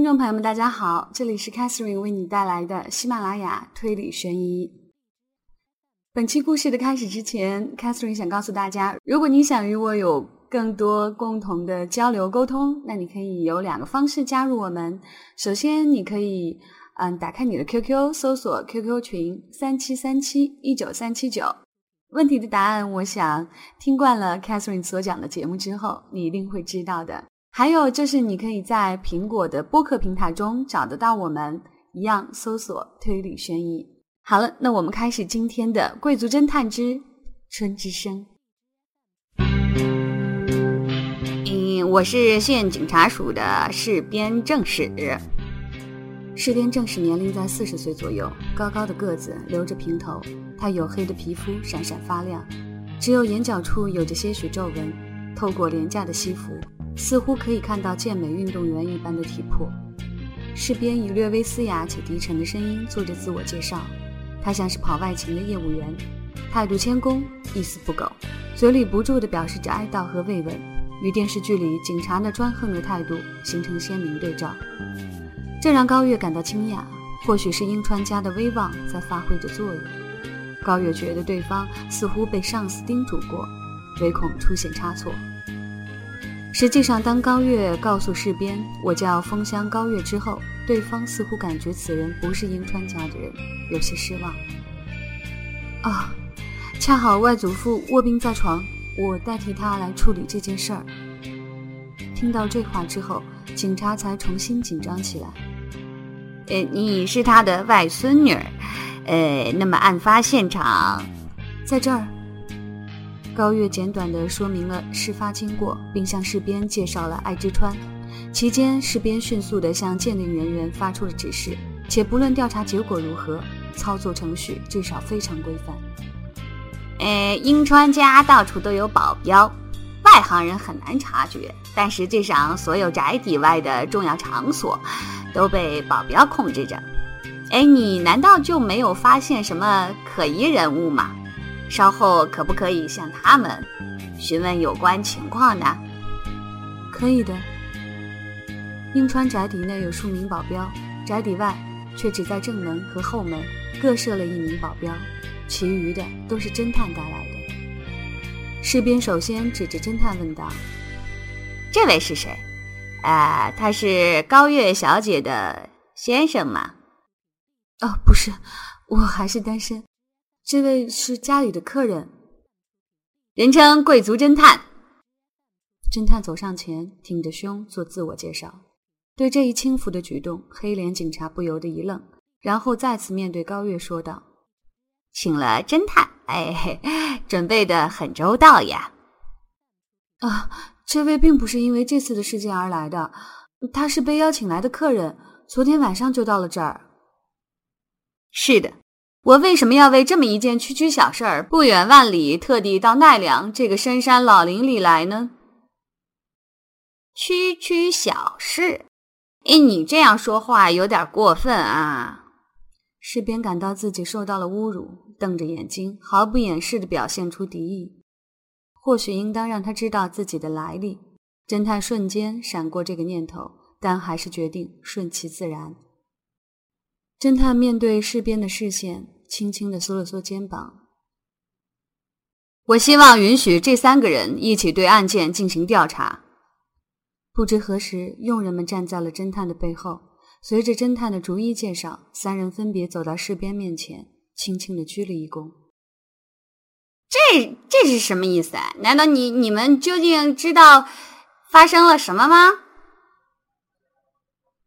听众朋友们，大家好，这里是 Catherine 为你带来的喜马拉雅推理悬疑。本期故事的开始之前，Catherine 想告诉大家，如果你想与我有更多共同的交流沟通，那你可以有两个方式加入我们。首先，你可以嗯打开你的 QQ，搜索 QQ 群三七三七一九三七九。问题的答案，我想听惯了 Catherine 所讲的节目之后，你一定会知道的。还有就是，你可以在苹果的播客平台中找得到我们，一样搜索“推理悬疑”。好了，那我们开始今天的《贵族侦探之春之声》。嗯，我是县警察署的市编正史。市编正史年龄在四十岁左右，高高的个子，留着平头，他黝黑的皮肤闪闪发亮，只有眼角处有着些许皱纹，透过廉价的西服。似乎可以看到健美运动员一般的体魄。士兵以略微嘶哑且低沉的声音做着自我介绍，他像是跑外勤的业务员，态度谦恭，一丝不苟，嘴里不住地表示着哀悼和慰问，与电视剧里警察那专横的态度形成鲜明对照。这让高月感到惊讶，或许是樱川家的威望在发挥着作用。高月觉得对方似乎被上司叮嘱过，唯恐出现差错。实际上，当高月告诉世边我叫风香高月之后，对方似乎感觉此人不是樱川家的人，有些失望。啊，恰好外祖父卧病在床，我代替他来处理这件事儿。听到这话之后，警察才重新紧张起来。呃，你是他的外孙女，呃，那么案发现场在这儿。高月简短地说明了事发经过，并向市编介绍了爱之川。期间，市编迅速地向鉴定人员发出了指示，且不论调查结果如何，操作程序至少非常规范。呃，樱川家到处都有保镖，外行人很难察觉，但实际上所有宅邸外的重要场所都被保镖控制着。哎，你难道就没有发现什么可疑人物吗？稍后可不可以向他们询问有关情况呢？可以的。樱川宅邸内有数名保镖，宅邸外却只在正门和后门各设了一名保镖，其余的都是侦探带来的。士兵首先指着侦探问道：“这位是谁？啊，他是高月小姐的先生吗？”“哦，不是，我还是单身。”这位是家里的客人，人称贵族侦探。侦探走上前，挺着胸做自我介绍。对这一轻浮的举动，黑脸警察不由得一愣，然后再次面对高月说道：“请了侦探，哎，准备的很周到呀。”啊，这位并不是因为这次的事件而来的，他是被邀请来的客人，昨天晚上就到了这儿。是的。我为什么要为这么一件区区小事儿不远万里特地到奈良这个深山老林里来呢？区区小事？哎，你这样说话有点过分啊！士兵感到自己受到了侮辱，瞪着眼睛，毫不掩饰地表现出敌意。或许应当让他知道自己的来历。侦探瞬间闪过这个念头，但还是决定顺其自然。侦探面对士边的视线，轻轻的缩了缩肩膀。我希望允许这三个人一起对案件进行调查。不知何时，佣人们站在了侦探的背后。随着侦探的逐一介绍，三人分别走到士边面前，轻轻的鞠了一躬。这这是什么意思啊？难道你你们究竟知道发生了什么吗？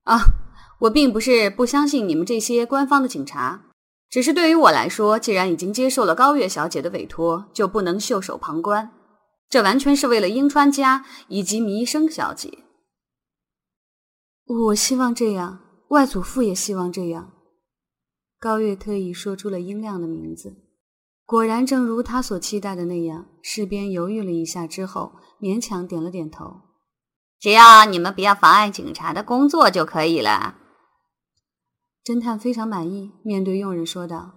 啊！我并不是不相信你们这些官方的警察，只是对于我来说，既然已经接受了高月小姐的委托，就不能袖手旁观。这完全是为了英川家以及弥生小姐。我希望这样，外祖父也希望这样。高月特意说出了英亮的名字，果然正如他所期待的那样。士边犹豫了一下之后，勉强点了点头。只要你们不要妨碍警察的工作就可以了。侦探非常满意，面对佣人说道：“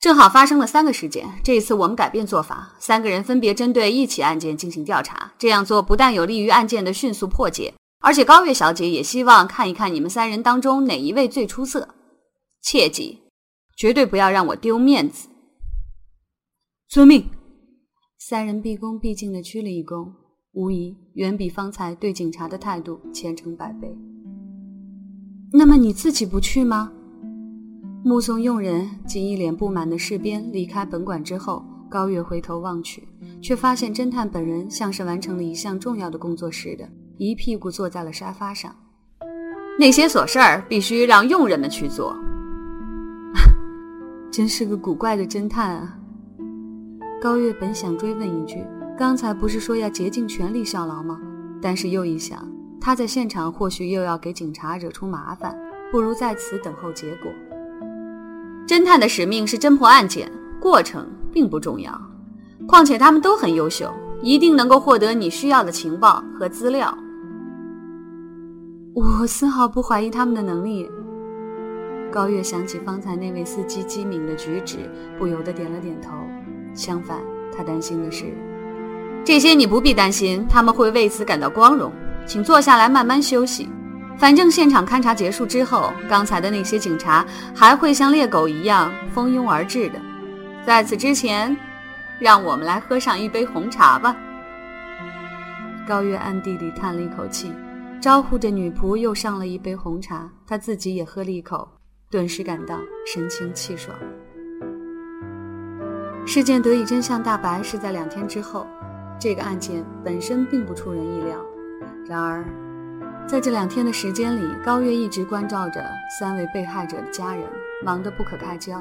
正好发生了三个事件，这一次我们改变做法，三个人分别针对一起案件进行调查。这样做不但有利于案件的迅速破解，而且高月小姐也希望看一看你们三人当中哪一位最出色。切记，绝对不要让我丢面子。遵命。三人毕恭毕敬地鞠了一躬，无疑远比方才对警察的态度虔诚百倍。那么你自己不去吗？目送佣人及一脸不满的士兵离开本馆之后，高月回头望去，却发现侦探本人像是完成了一项重要的工作似的，一屁股坐在了沙发上。那些琐事儿必须让佣人们去做。真是个古怪的侦探啊！高月本想追问一句：“刚才不是说要竭尽全力效劳吗？”但是又一想，他在现场或许又要给警察惹出麻烦，不如在此等候结果。侦探的使命是侦破案件，过程并不重要。况且他们都很优秀，一定能够获得你需要的情报和资料。我丝毫不怀疑他们的能力。高月想起方才那位司机机敏的举止，不由得点了点头。相反，他担心的是，这些你不必担心，他们会为此感到光荣。请坐下来慢慢休息。反正现场勘查结束之后，刚才的那些警察还会像猎狗一样蜂拥而至的。在此之前，让我们来喝上一杯红茶吧。高月暗地里叹了一口气，招呼着女仆又上了一杯红茶，他自己也喝了一口，顿时感到神清气爽。事件得以真相大白是在两天之后，这个案件本身并不出人意料。然而，在这两天的时间里，高月一直关照着三位被害者的家人，忙得不可开交。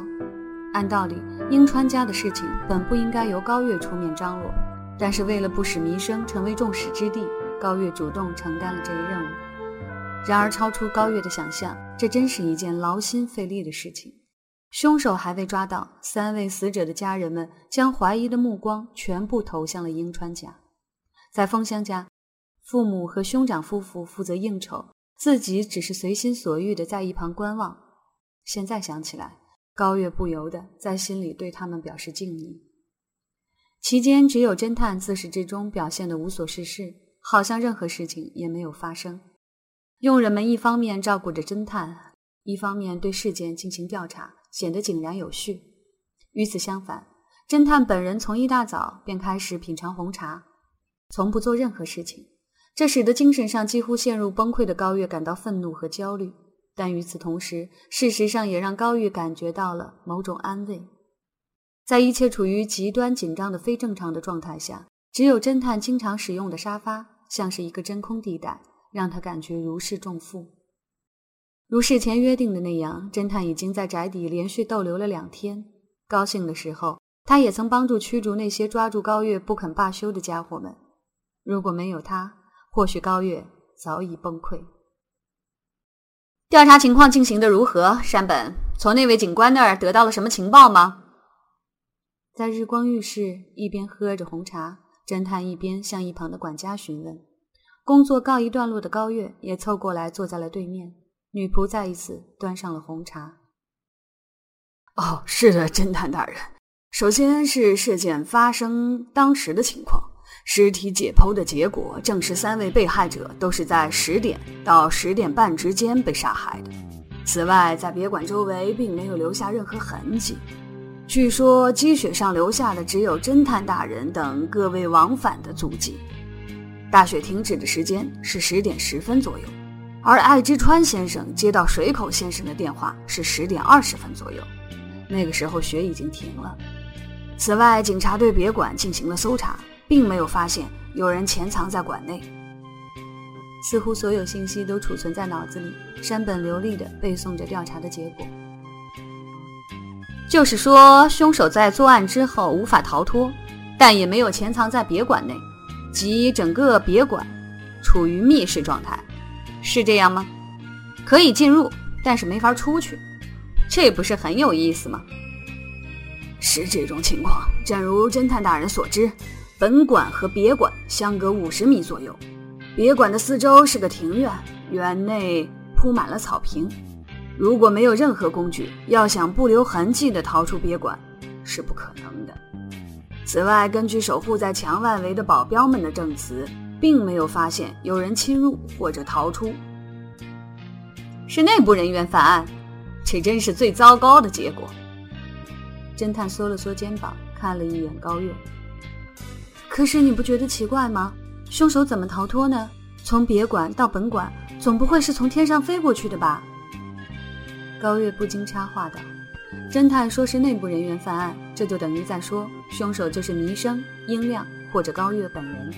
按道理，英川家的事情本不应该由高月出面张罗，但是为了不使弥生成为众矢之的，高月主动承担了这一任务。然而，超出高月的想象，这真是一件劳心费力的事情。凶手还未抓到，三位死者的家人们将怀疑的目光全部投向了樱川家。在风香家，父母和兄长夫妇负责应酬，自己只是随心所欲地在一旁观望。现在想起来，高月不由得在心里对他们表示敬意。期间，只有侦探自始至终表现得无所事事，好像任何事情也没有发生。佣人们一方面照顾着侦探，一方面对事件进行调查。显得井然有序。与此相反，侦探本人从一大早便开始品尝红茶，从不做任何事情。这使得精神上几乎陷入崩溃的高月感到愤怒和焦虑。但与此同时，事实上也让高月感觉到了某种安慰。在一切处于极端紧张的非正常的状态下，只有侦探经常使用的沙发像是一个真空地带，让他感觉如释重负。如事前约定的那样，侦探已经在宅邸连续逗留了两天。高兴的时候，他也曾帮助驱逐那些抓住高月不肯罢休的家伙们。如果没有他，或许高月早已崩溃。调查情况进行的如何？山本从那位警官那儿得到了什么情报吗？在日光浴室一边喝着红茶，侦探一边向一旁的管家询问。工作告一段落的高月也凑过来坐在了对面。女仆再一次端上了红茶。哦，是的，侦探大人。首先是事件发生当时的情况，尸体解剖的结果证实三位被害者都是在十点到十点半之间被杀害的。此外，在别馆周围并没有留下任何痕迹。据说积雪上留下的只有侦探大人等各位往返的足迹。大雪停止的时间是十点十分左右。而爱之川先生接到水口先生的电话是十点二十分左右，那个时候雪已经停了。此外，警察对别馆进行了搜查，并没有发现有人潜藏在馆内。似乎所有信息都储存在脑子里，山本流利地背诵着调查的结果。就是说，凶手在作案之后无法逃脱，但也没有潜藏在别馆内，即整个别馆处于密室状态。是这样吗？可以进入，但是没法出去，这不是很有意思吗？是这种情况。正如侦探大人所知，本馆和别馆相隔五十米左右，别馆的四周是个庭院，园内铺满了草坪。如果没有任何工具，要想不留痕迹地逃出别馆，是不可能的。此外，根据守护在墙外围的保镖们的证词。并没有发现有人侵入或者逃出。是内部人员犯案，这真是最糟糕的结果。侦探缩了缩肩膀，看了一眼高月。可是你不觉得奇怪吗？凶手怎么逃脱呢？从别馆到本馆，总不会是从天上飞过去的吧？高月不禁插话道：“侦探说是内部人员犯案，这就等于在说凶手就是弥生、英亮或者高月本人。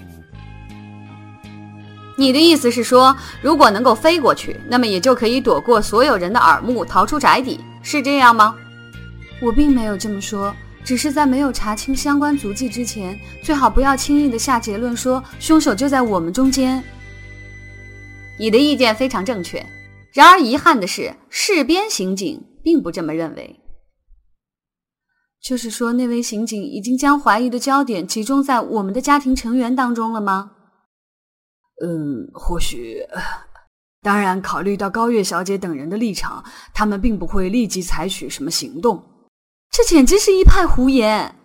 你的意思是说，如果能够飞过去，那么也就可以躲过所有人的耳目，逃出宅邸，是这样吗？”我并没有这么说，只是在没有查清相关足迹之前，最好不要轻易的下结论说凶手就在我们中间。你的意见非常正确，然而遗憾的是，市边刑警并不这么认为。就是说，那位刑警已经将怀疑的焦点集中在我们的家庭成员当中了吗？嗯，或许。当然，考虑到高月小姐等人的立场，他们并不会立即采取什么行动。这简直是一派胡言！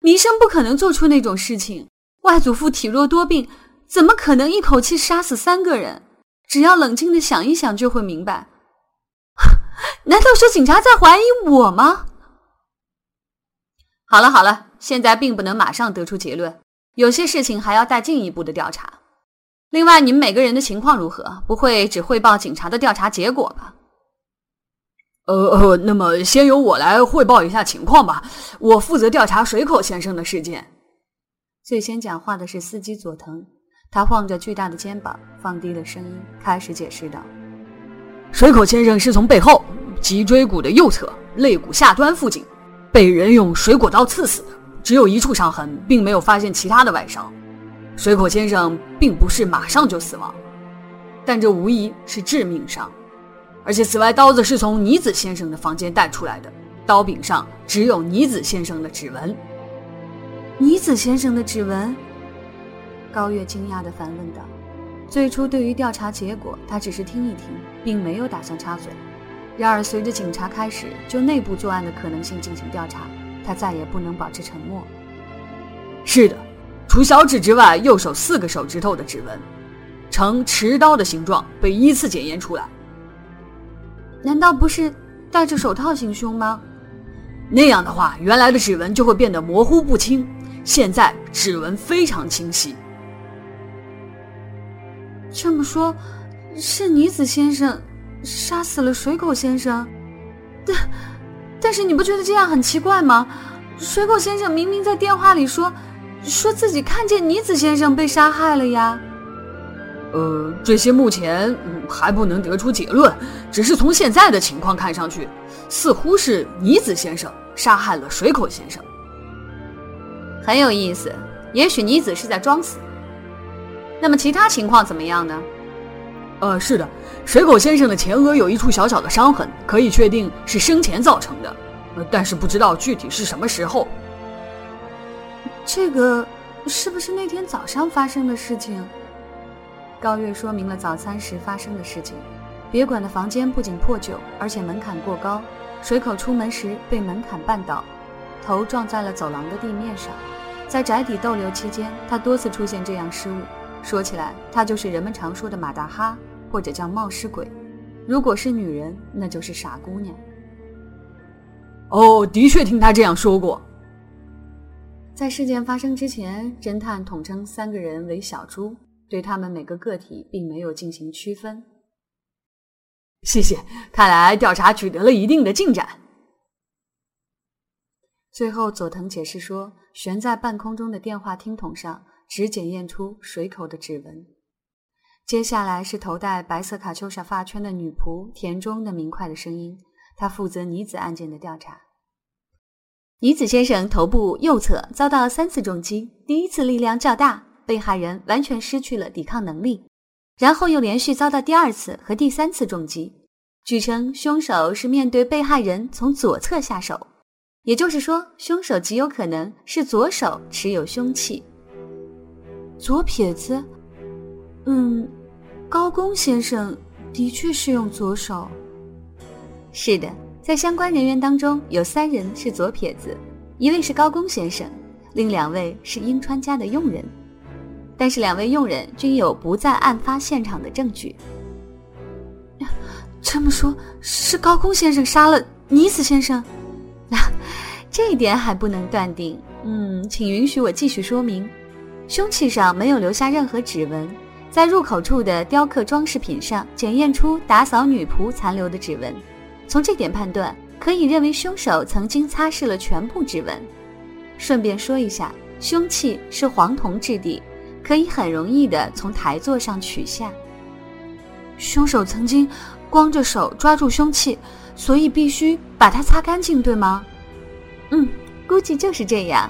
弥生不可能做出那种事情。外祖父体弱多病，怎么可能一口气杀死三个人？只要冷静的想一想，就会明白。难道说警察在怀疑我吗？好了好了，现在并不能马上得出结论，有些事情还要再进一步的调查。另外，你们每个人的情况如何？不会只汇报警察的调查结果吧？呃呃，那么先由我来汇报一下情况吧。我负责调查水口先生的事件。最先讲话的是司机佐藤，他晃着巨大的肩膀，放低了声音，开始解释道：“水口先生是从背后脊椎骨的右侧肋骨下端附近被人用水果刀刺死的，只有一处伤痕，并没有发现其他的外伤。水口先生并不是马上就死亡，但这无疑是致命伤。”而且，此外，刀子是从尼子先生的房间带出来的，刀柄上只有尼子先生的指纹。尼子先生的指纹？高月惊讶地反问道。最初，对于调查结果，他只是听一听，并没有打算插嘴。然而，随着警察开始就内部作案的可能性进行调查，他再也不能保持沉默。是的，除小指之外，右手四个手指头的指纹，呈持刀的形状，被依次检验出来。难道不是戴着手套行凶吗？那样的话，原来的指纹就会变得模糊不清。现在指纹非常清晰。这么说，是女子先生杀死了水口先生？但但是你不觉得这样很奇怪吗？水口先生明明在电话里说，说自己看见女子先生被杀害了呀。呃，这些目前还不能得出结论，只是从现在的情况看上去，似乎是尼子先生杀害了水口先生。很有意思，也许尼子是在装死。那么其他情况怎么样呢？呃，是的，水口先生的前额有一处小小的伤痕，可以确定是生前造成的，呃但是不知道具体是什么时候。这个是不是那天早上发生的事情？高月说明了早餐时发生的事情。别馆的房间不仅破旧，而且门槛过高。水口出门时被门槛绊倒，头撞在了走廊的地面上。在宅邸逗留期间，他多次出现这样失误。说起来，他就是人们常说的马大哈，或者叫冒失鬼。如果是女人，那就是傻姑娘。哦，的确听他这样说过。在事件发生之前，侦探统称三个人为小猪。对他们每个个体并没有进行区分。谢谢，看来调查取得了一定的进展。最后，佐藤解释说，悬在半空中的电话听筒上只检验出水口的指纹。接下来是头戴白色卡秋莎发圈的女仆田中的明快的声音，她负责女子案件的调查。女子先生头部右侧遭到三次重击，第一次力量较大。被害人完全失去了抵抗能力，然后又连续遭到第二次和第三次重击。据称，凶手是面对被害人从左侧下手，也就是说，凶手极有可能是左手持有凶器。左撇子，嗯，高工先生的确是用左手。是的，在相关人员当中有三人是左撇子，一位是高工先生，另两位是樱川家的佣人。但是两位佣人均有不在案发现场的证据。这么说，是高空先生杀了尼子先生？那这一点还不能断定。嗯，请允许我继续说明。凶器上没有留下任何指纹，在入口处的雕刻装饰品上检验出打扫女仆残留的指纹。从这点判断，可以认为凶手曾经擦拭了全部指纹。顺便说一下，凶器是黄铜质地，可以很容易的从台座上取下。凶手曾经光着手抓住凶器，所以必须把它擦干净，对吗？嗯，估计就是这样。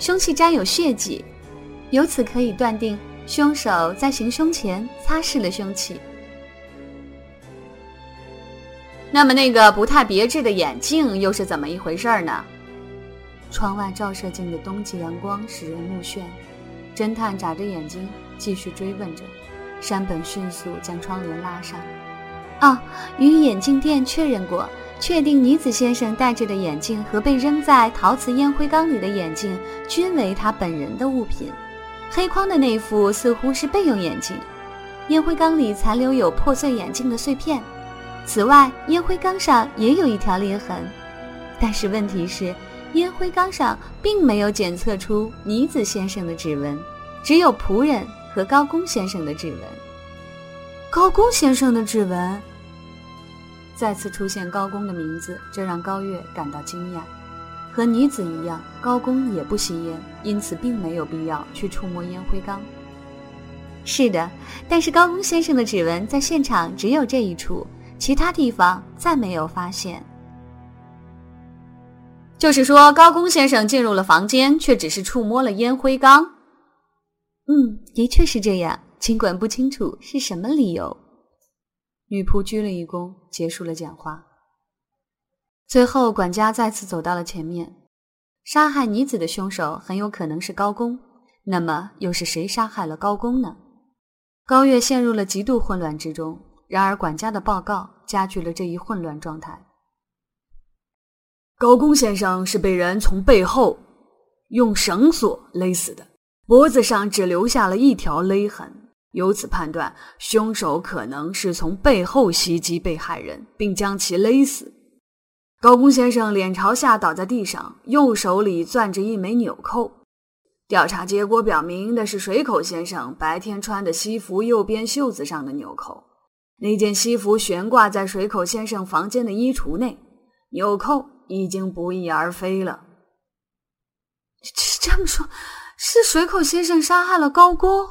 凶器沾有血迹。由此可以断定，凶手在行凶前擦拭了凶器。那么，那个不太别致的眼镜又是怎么一回事呢？窗外照射进的冬季阳光使人目眩。侦探眨着眼睛继续追问着。山本迅速将窗帘拉上。哦，与眼镜店确认过，确定尼子先生戴着的眼镜和被扔在陶瓷烟灰缸里的眼镜均为他本人的物品。黑框的那副似乎是备用眼镜，烟灰缸里残留有破碎眼镜的碎片。此外，烟灰缸上也有一条裂痕，但是问题是，烟灰缸上并没有检测出尼子先生的指纹，只有仆人和高公先生的指纹。高公先生的指纹再次出现高公的名字，这让高月感到惊讶。和女子一样，高公也不吸烟，因此并没有必要去触摸烟灰缸。是的，但是高公先生的指纹在现场只有这一处，其他地方再没有发现。就是说，高公先生进入了房间，却只是触摸了烟灰缸。嗯，的确是这样，尽管不清楚是什么理由。女仆鞠了一躬，结束了讲话。最后，管家再次走到了前面。杀害女子的凶手很有可能是高公，那么又是谁杀害了高公呢？高月陷入了极度混乱之中。然而，管家的报告加剧了这一混乱状态。高公先生是被人从背后用绳索勒死的，脖子上只留下了一条勒痕。由此判断，凶手可能是从背后袭击被害人，并将其勒死。高公先生脸朝下倒在地上，右手里攥着一枚纽扣。调查结果表明，那是水口先生白天穿的西服右边袖子上的纽扣。那件西服悬挂在水口先生房间的衣橱内，纽扣已经不翼而飞了。这么说，是水口先生杀害了高公？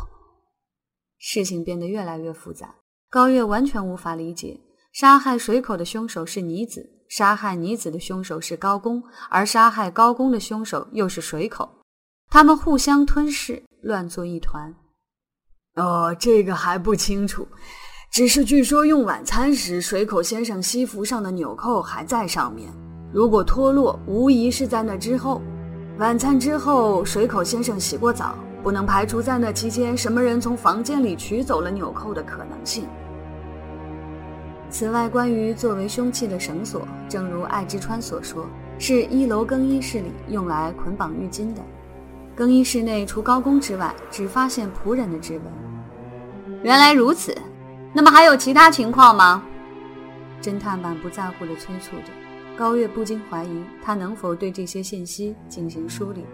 事情变得越来越复杂，高月完全无法理解，杀害水口的凶手是妮子。杀害女子的凶手是高公，而杀害高公的凶手又是水口，他们互相吞噬，乱作一团。哦，这个还不清楚，只是据说用晚餐时，水口先生西服上的纽扣还在上面。如果脱落，无疑是在那之后。晚餐之后，水口先生洗过澡，不能排除在那期间什么人从房间里取走了纽扣的可能性。此外，关于作为凶器的绳索，正如艾之川所说，是一楼更衣室里用来捆绑浴巾的。更衣室内除高公之外，只发现仆人的指纹。原来如此，那么还有其他情况吗？侦探满不在乎地催促着。高月不禁怀疑他能否对这些信息进行梳理。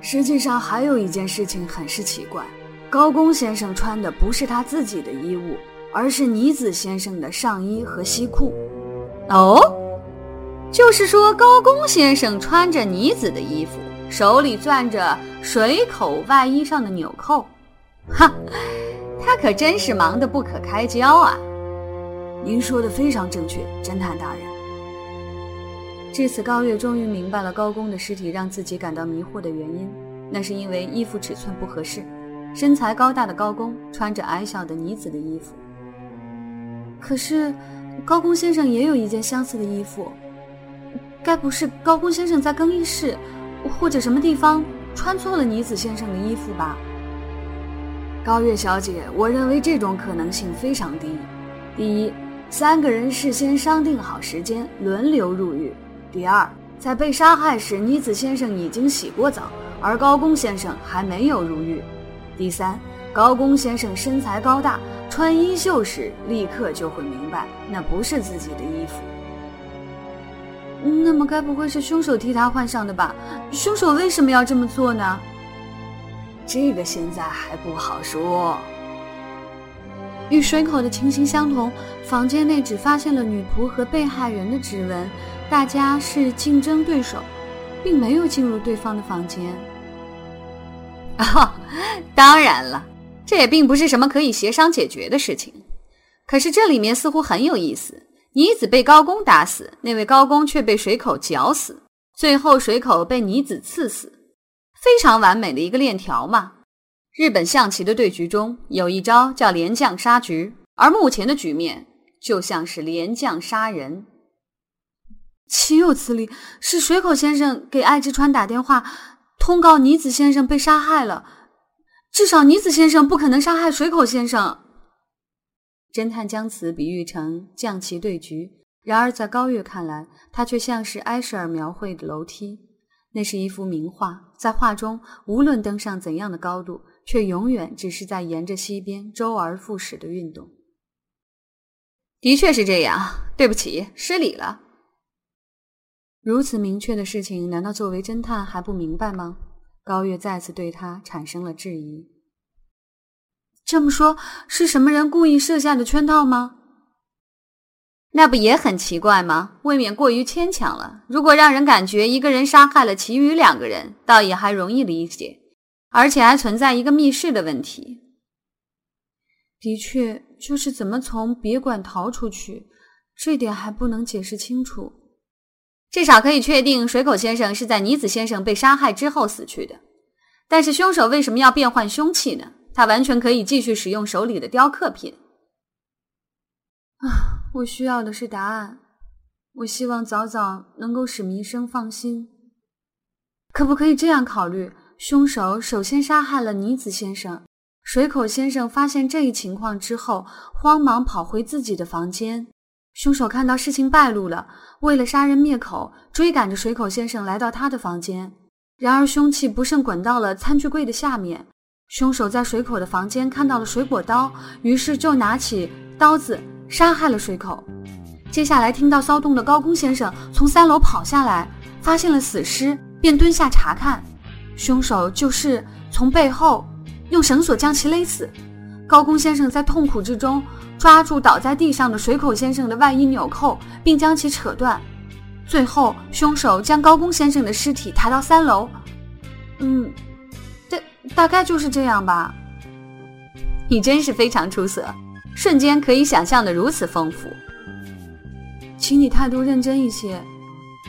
实际上，还有一件事情很是奇怪：高公先生穿的不是他自己的衣物。而是尼子先生的上衣和西裤，哦，就是说高公先生穿着尼子的衣服，手里攥着水口外衣上的纽扣，哈，他可真是忙得不可开交啊！您说的非常正确，侦探大人。至此，高月终于明白了高公的尸体让自己感到迷惑的原因，那是因为衣服尺寸不合适，身材高大的高公穿着矮小的女子的衣服。可是，高公先生也有一件相似的衣服，该不是高公先生在更衣室或者什么地方穿错了女子先生的衣服吧？高月小姐，我认为这种可能性非常低。第一，三个人事先商定好时间轮流入狱；第二，在被杀害时，尼子先生已经洗过澡，而高公先生还没有入狱。第三，高公先生身材高大，穿衣袖时立刻就会明白那不是自己的衣服。那么，该不会是凶手替他换上的吧？凶手为什么要这么做呢？这个现在还不好说。与水口的情形相同，房间内只发现了女仆和被害人的指纹，大家是竞争对手，并没有进入对方的房间。哦，当然了，这也并不是什么可以协商解决的事情。可是这里面似乎很有意思：妮子被高公打死，那位高公却被水口绞死，最后水口被妮子刺死，非常完美的一个链条嘛。日本象棋的对局中有一招叫连将杀局，而目前的局面就像是连将杀人。岂有此理！是水口先生给爱之川打电话，通告尼子先生被杀害了。至少尼子先生不可能杀害水口先生。侦探将此比喻成将棋对局，然而在高月看来，它却像是埃舍尔描绘的楼梯。那是一幅名画，在画中，无论登上怎样的高度。却永远只是在沿着溪边周而复始的运动。的确是这样，对不起，失礼了。如此明确的事情，难道作为侦探还不明白吗？高月再次对他产生了质疑。这么说，是什么人故意设下的圈套吗？那不也很奇怪吗？未免过于牵强了。如果让人感觉一个人杀害了其余两个人，倒也还容易理解。而且还存在一个密室的问题。的确，就是怎么从别馆逃出去，这点还不能解释清楚。至少可以确定，水口先生是在尼子先生被杀害之后死去的。但是凶手为什么要变换凶器呢？他完全可以继续使用手里的雕刻品。啊，我需要的是答案。我希望早早能够使弥生放心。可不可以这样考虑？凶手首先杀害了尼子先生。水口先生发现这一情况之后，慌忙跑回自己的房间。凶手看到事情败露了，为了杀人灭口，追赶着水口先生来到他的房间。然而凶器不慎滚到了餐具柜的下面。凶手在水口的房间看到了水果刀，于是就拿起刀子杀害了水口。接下来听到骚动的高公先生从三楼跑下来，发现了死尸，便蹲下查看。凶手就是从背后用绳索将其勒死。高公先生在痛苦之中抓住倒在地上的水口先生的外衣纽扣，并将其扯断。最后，凶手将高公先生的尸体抬到三楼。嗯，大大概就是这样吧。你真是非常出色，瞬间可以想象的如此丰富。请你态度认真一些，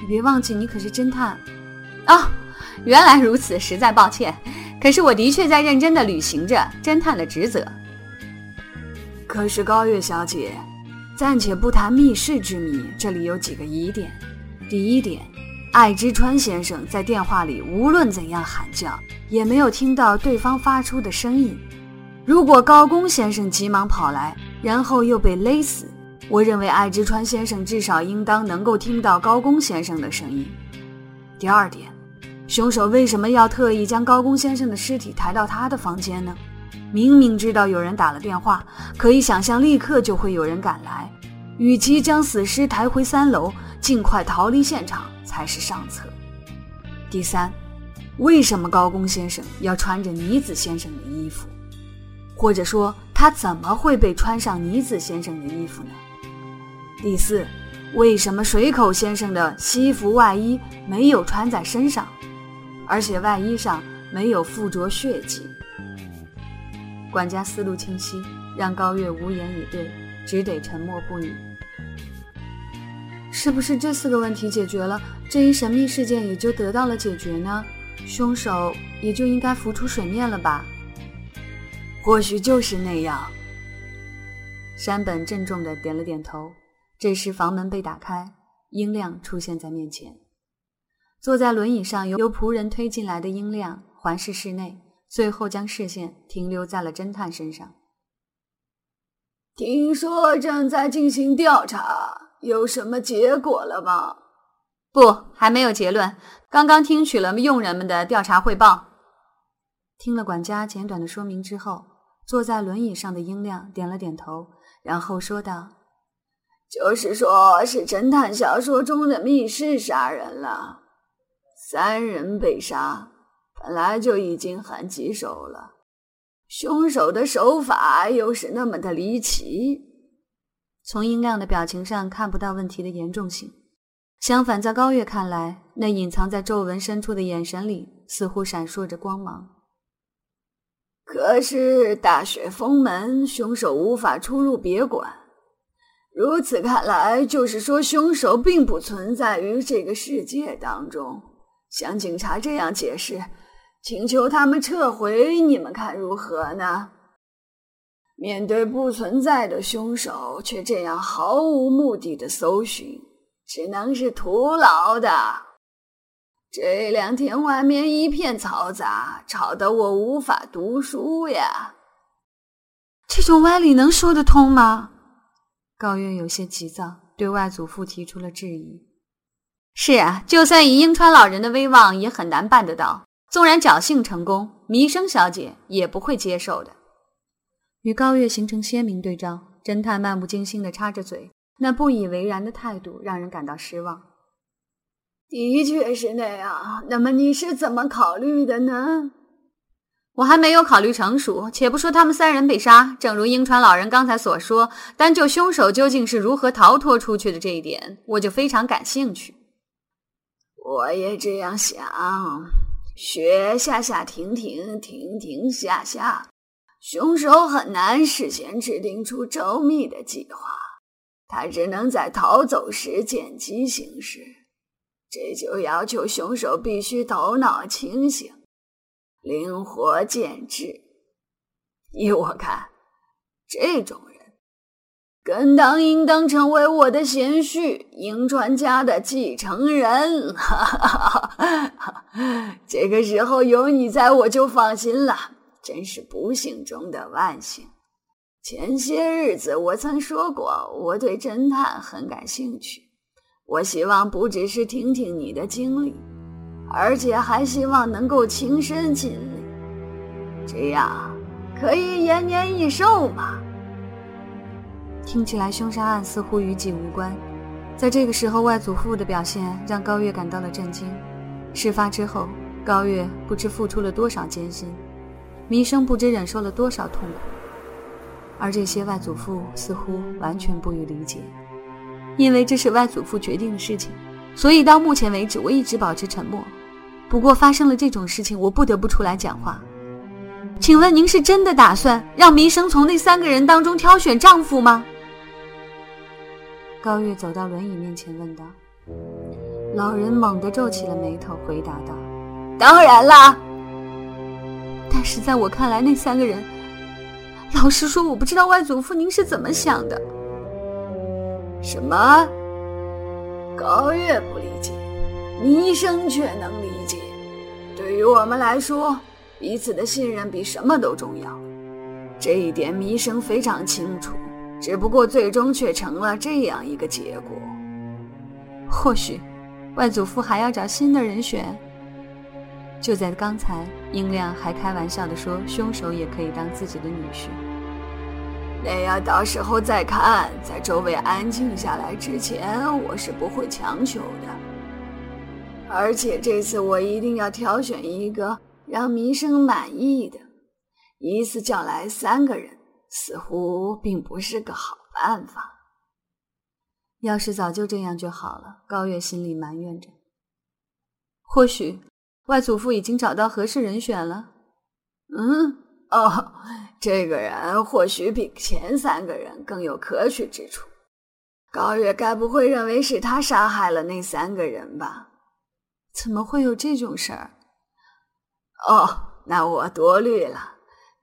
你别忘记，你可是侦探啊。原来如此，实在抱歉。可是我的确在认真的履行着侦探的职责。可是高月小姐，暂且不谈密室之谜，这里有几个疑点。第一点，爱之川先生在电话里无论怎样喊叫，也没有听到对方发出的声音。如果高公先生急忙跑来，然后又被勒死，我认为爱之川先生至少应当能够听到高公先生的声音。第二点。凶手为什么要特意将高公先生的尸体抬到他的房间呢？明明知道有人打了电话，可以想象立刻就会有人赶来。与其将死尸抬回三楼，尽快逃离现场才是上策。第三，为什么高公先生要穿着尼子先生的衣服？或者说，他怎么会被穿上尼子先生的衣服呢？第四，为什么水口先生的西服外衣没有穿在身上？而且外衣上没有附着血迹。管家思路清晰，让高月无言以对，只得沉默不语。是不是这四个问题解决了，这一神秘事件也就得到了解决呢？凶手也就应该浮出水面了吧？或许就是那样。山本郑重地点了点头。这时房门被打开，英亮出现在面前。坐在轮椅上由仆人推进来的英亮环视室内，最后将视线停留在了侦探身上。听说正在进行调查，有什么结果了吗？不，还没有结论。刚刚听取了佣人们的调查汇报。听了管家简短的说明之后，坐在轮椅上的英亮点了点头，然后说道：“就是说，是侦探小说中的密室杀人了，三人被杀，本来就已经很棘手了，凶手的手法又是那么的离奇。”从英亮的表情上看不到问题的严重性。相反，在高月看来，那隐藏在皱纹深处的眼神里似乎闪烁着光芒。可是大雪封门，凶手无法出入别馆。如此看来，就是说凶手并不存在于这个世界当中。像警察这样解释，请求他们撤回，你们看如何呢？面对不存在的凶手，却这样毫无目的的搜寻。只能是徒劳的。这两天外面一片嘈杂，吵得我无法读书呀。这种歪理能说得通吗？高月有些急躁，对外祖父提出了质疑。是啊，就算以英川老人的威望，也很难办得到。纵然侥幸成功，弥生小姐也不会接受的。与高月形成鲜明对照，侦探漫不经心地插着嘴。那不以为然的态度让人感到失望。的确是那样。那么你是怎么考虑的呢？我还没有考虑成熟。且不说他们三人被杀，正如英川老人刚才所说，单就凶手究竟是如何逃脱出去的这一点，我就非常感兴趣。我也这样想。雪下下停停，停停下下，凶手很难事先制定出周密的计划。他只能在逃走时见机行事，这就要求凶手必须头脑清醒、灵活见智。依我看，这种人，更当应当成为我的贤婿英川家的继承人。这个时候有你在，我就放心了。真是不幸中的万幸。前些日子我曾说过，我对侦探很感兴趣。我希望不只是听听你的经历，而且还希望能够亲身经历，这样可以延年益寿嘛。听起来凶杀案似乎与己无关，在这个时候，外祖父的表现让高月感到了震惊。事发之后，高月不知付出了多少艰辛，弥生不知忍受了多少痛苦。而这些外祖父似乎完全不予理解，因为这是外祖父决定的事情，所以到目前为止我一直保持沉默。不过发生了这种事情，我不得不出来讲话。请问您是真的打算让弥生从那三个人当中挑选丈夫吗？高月走到轮椅面前问道。老人猛地皱起了眉头，回答道：“当然啦。但是在我看来，那三个人……”老实说，我不知道外祖父您是怎么想的。什么？高月不理解，弥生却能理解。对于我们来说，彼此的信任比什么都重要。这一点弥生非常清楚，只不过最终却成了这样一个结果。或许，外祖父还要找新的人选。就在刚才，英亮还开玩笑地说，凶手也可以当自己的女婿。那样到时候再看，在周围安静下来之前，我是不会强求的。而且这次我一定要挑选一个让弥生满意的。一次叫来三个人，似乎并不是个好办法。要是早就这样就好了，高月心里埋怨着。或许。外祖父已经找到合适人选了。嗯，哦，这个人或许比前三个人更有可取之处。高月该不会认为是他杀害了那三个人吧？怎么会有这种事儿？哦，那我多虑了。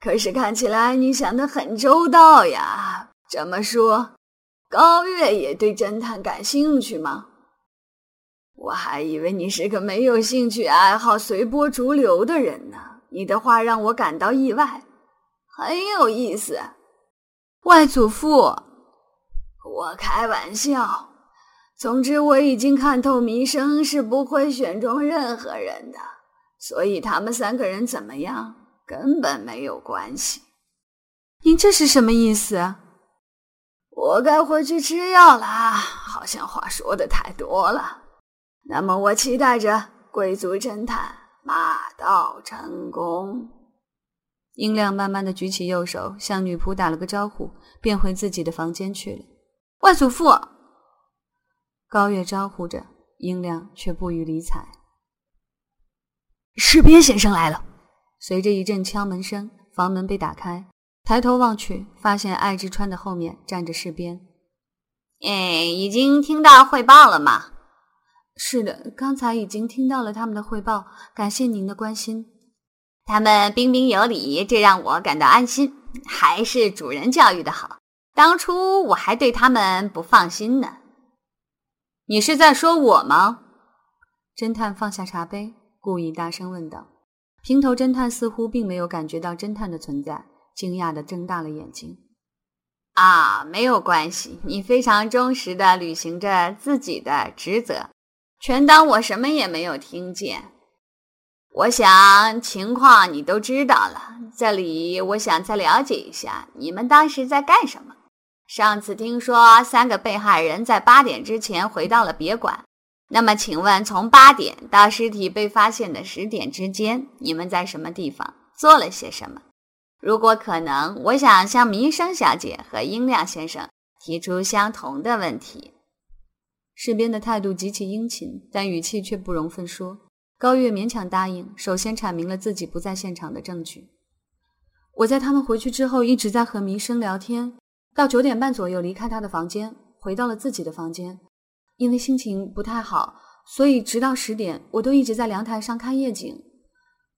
可是看起来你想的很周到呀。这么说，高月也对侦探感兴趣吗？我还以为你是个没有兴趣爱好、随波逐流的人呢。你的话让我感到意外，很有意思。外祖父，我开玩笑。总之，我已经看透民生是不会选中任何人的，所以他们三个人怎么样根本没有关系。您这是什么意思？我该回去吃药了，好像话说的太多了。那么，我期待着贵族侦探马到成功。英亮慢慢的举起右手，向女仆打了个招呼，便回自己的房间去了。外祖父，高月招呼着，英亮却不予理睬。士兵先生来了。随着一阵敲门声，房门被打开。抬头望去，发现艾之川的后面站着士兵。哎，已经听到汇报了吗？是的，刚才已经听到了他们的汇报。感谢您的关心。他们彬彬有礼，这让我感到安心。还是主人教育的好。当初我还对他们不放心呢。你是在说我吗？侦探放下茶杯，故意大声问道。平头侦探似乎并没有感觉到侦探的存在。惊讶的睁大了眼睛，啊，没有关系，你非常忠实的履行着自己的职责，全当我什么也没有听见。我想情况你都知道了，这里我想再了解一下，你们当时在干什么？上次听说三个被害人在八点之前回到了别馆，那么请问从八点到尸体被发现的十点之间，你们在什么地方做了些什么？如果可能，我想向弥生小姐和英亮先生提出相同的问题。士兵的态度极其殷勤，但语气却不容分说。高月勉强答应，首先阐明了自己不在现场的证据。我在他们回去之后一直在和弥生聊天，到九点半左右离开他的房间，回到了自己的房间。因为心情不太好，所以直到十点，我都一直在阳台上看夜景。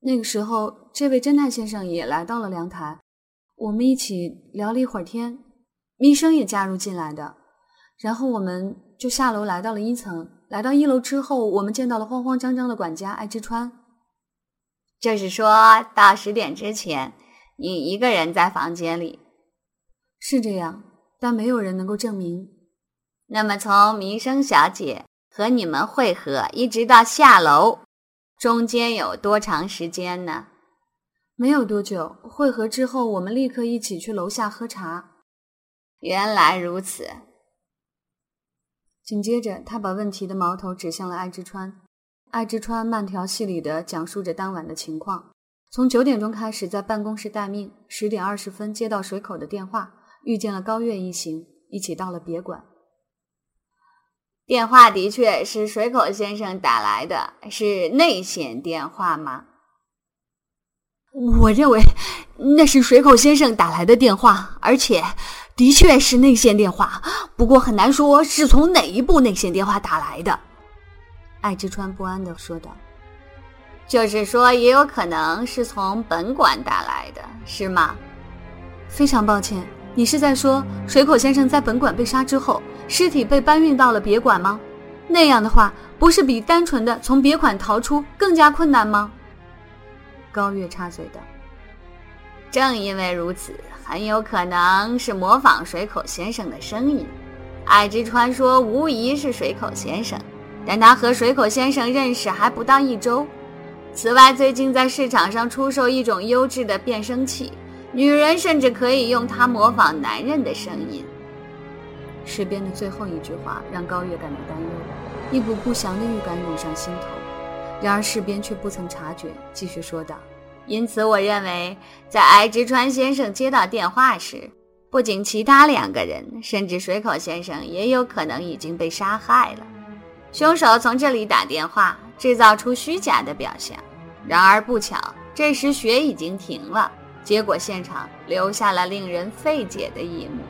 那个时候，这位侦探先生也来到了阳台，我们一起聊了一会儿天，医生也加入进来的，然后我们就下楼来到了一层。来到一楼之后，我们见到了慌慌张张的管家爱之川。就是说到十点之前，你一个人在房间里，是这样，但没有人能够证明。那么从民生小姐和你们会合一直到下楼。中间有多长时间呢？没有多久。会合之后，我们立刻一起去楼下喝茶。原来如此。紧接着，他把问题的矛头指向了爱之川。爱之川慢条斯理地讲述着当晚的情况：从九点钟开始在办公室待命，十点二十分接到水口的电话，遇见了高月一行，一起到了别馆。电话的确是水口先生打来的，是内线电话吗？我认为那是水口先生打来的电话，而且的确是内线电话。不过很难说是从哪一部内线电话打来的。爱之川不安的说道：“就是说，也有可能是从本馆打来的，是吗？”非常抱歉，你是在说水口先生在本馆被杀之后？尸体被搬运到了别馆吗？那样的话，不是比单纯的从别馆逃出更加困难吗？高月插嘴道：“正因为如此，很有可能是模仿水口先生的声音。爱之川说，无疑是水口先生，但他和水口先生认识还不到一周。此外，最近在市场上出售一种优质的变声器，女人甚至可以用它模仿男人的声音。”诗编的最后一句话让高月感到担忧，一股不祥的预感涌上心头。然而世编却不曾察觉，继续说道：“因此，我认为，在爱之川先生接到电话时，不仅其他两个人，甚至水口先生也有可能已经被杀害了。凶手从这里打电话，制造出虚假的表象。然而不巧，这时雪已经停了，结果现场留下了令人费解的一幕。”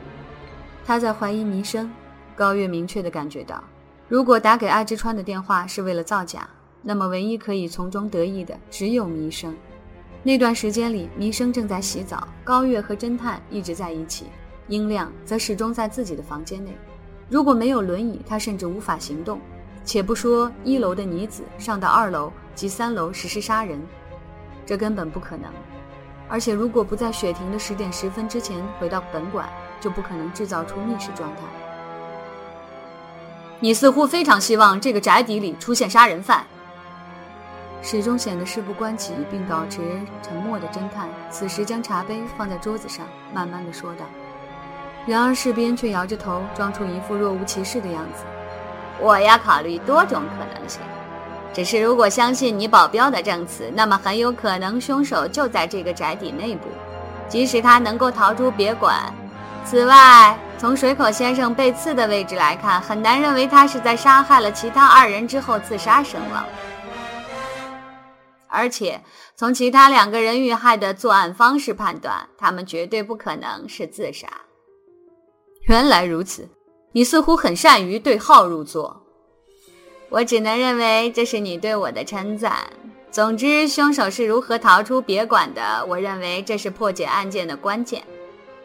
他在怀疑弥生，高月明确地感觉到，如果打给阿之川的电话是为了造假，那么唯一可以从中得益的只有弥生。那段时间里，弥生正在洗澡，高月和侦探一直在一起，英亮则始终在自己的房间内。如果没有轮椅，他甚至无法行动。且不说一楼的女子上到二楼及三楼实施杀人，这根本不可能。而且，如果不在雪停的十点十分之前回到本馆，就不可能制造出密室状态。你似乎非常希望这个宅邸里出现杀人犯。始终显得事不关己并保持沉默的侦探，此时将茶杯放在桌子上，慢慢的说道。然而士兵却摇着头，装出一副若无其事的样子。我要考虑多种可能性。只是，如果相信你保镖的证词，那么很有可能凶手就在这个宅邸内部。即使他能够逃出别馆，此外，从水口先生被刺的位置来看，很难认为他是在杀害了其他二人之后自杀身亡。而且，从其他两个人遇害的作案方式判断，他们绝对不可能是自杀。原来如此，你似乎很善于对号入座。我只能认为这是你对我的称赞。总之，凶手是如何逃出别馆的？我认为这是破解案件的关键。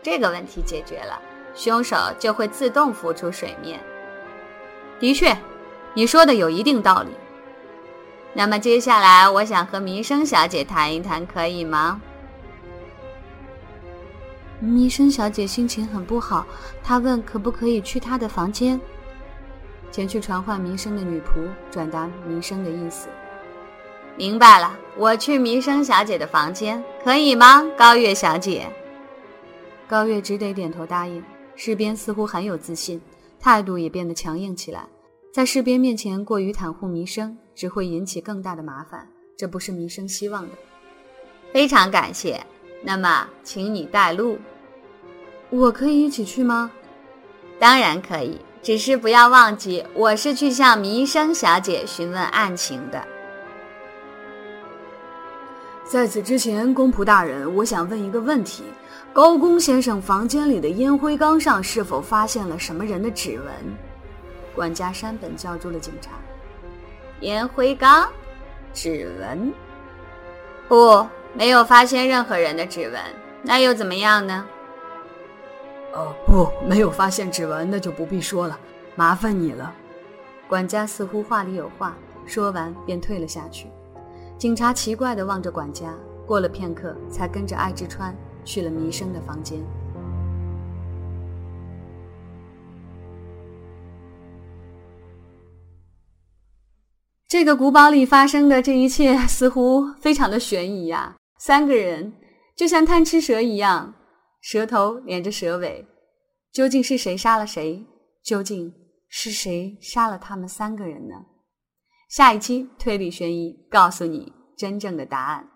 这个问题解决了，凶手就会自动浮出水面。的确，你说的有一定道理。那么接下来，我想和弥生小姐谈一谈，可以吗？弥生小姐心情很不好，她问可不可以去她的房间。前去传唤弥生的女仆转达弥生的意思。明白了，我去弥生小姐的房间，可以吗？高月小姐。高月只得点头答应。士边似乎很有自信，态度也变得强硬起来。在士边面前过于袒护弥生，只会引起更大的麻烦，这不是弥生希望的。非常感谢。那么，请你带路。我可以一起去吗？当然可以。只是不要忘记，我是去向弥生小姐询问案情的。在此之前，公仆大人，我想问一个问题：高公先生房间里的烟灰缸上是否发现了什么人的指纹？管家山本叫住了警察。烟灰缸，指纹？不，没有发现任何人的指纹。那又怎么样呢？哦，不，没有发现指纹，那就不必说了，麻烦你了。管家似乎话里有话，说完便退了下去。警察奇怪地望着管家，过了片刻，才跟着爱之川去了弥生的房间。这个古堡里发生的这一切似乎非常的悬疑呀，三个人就像贪吃蛇一样。蛇头连着蛇尾，究竟是谁杀了谁？究竟是谁杀了他们三个人呢？下一期推理悬疑，告诉你真正的答案。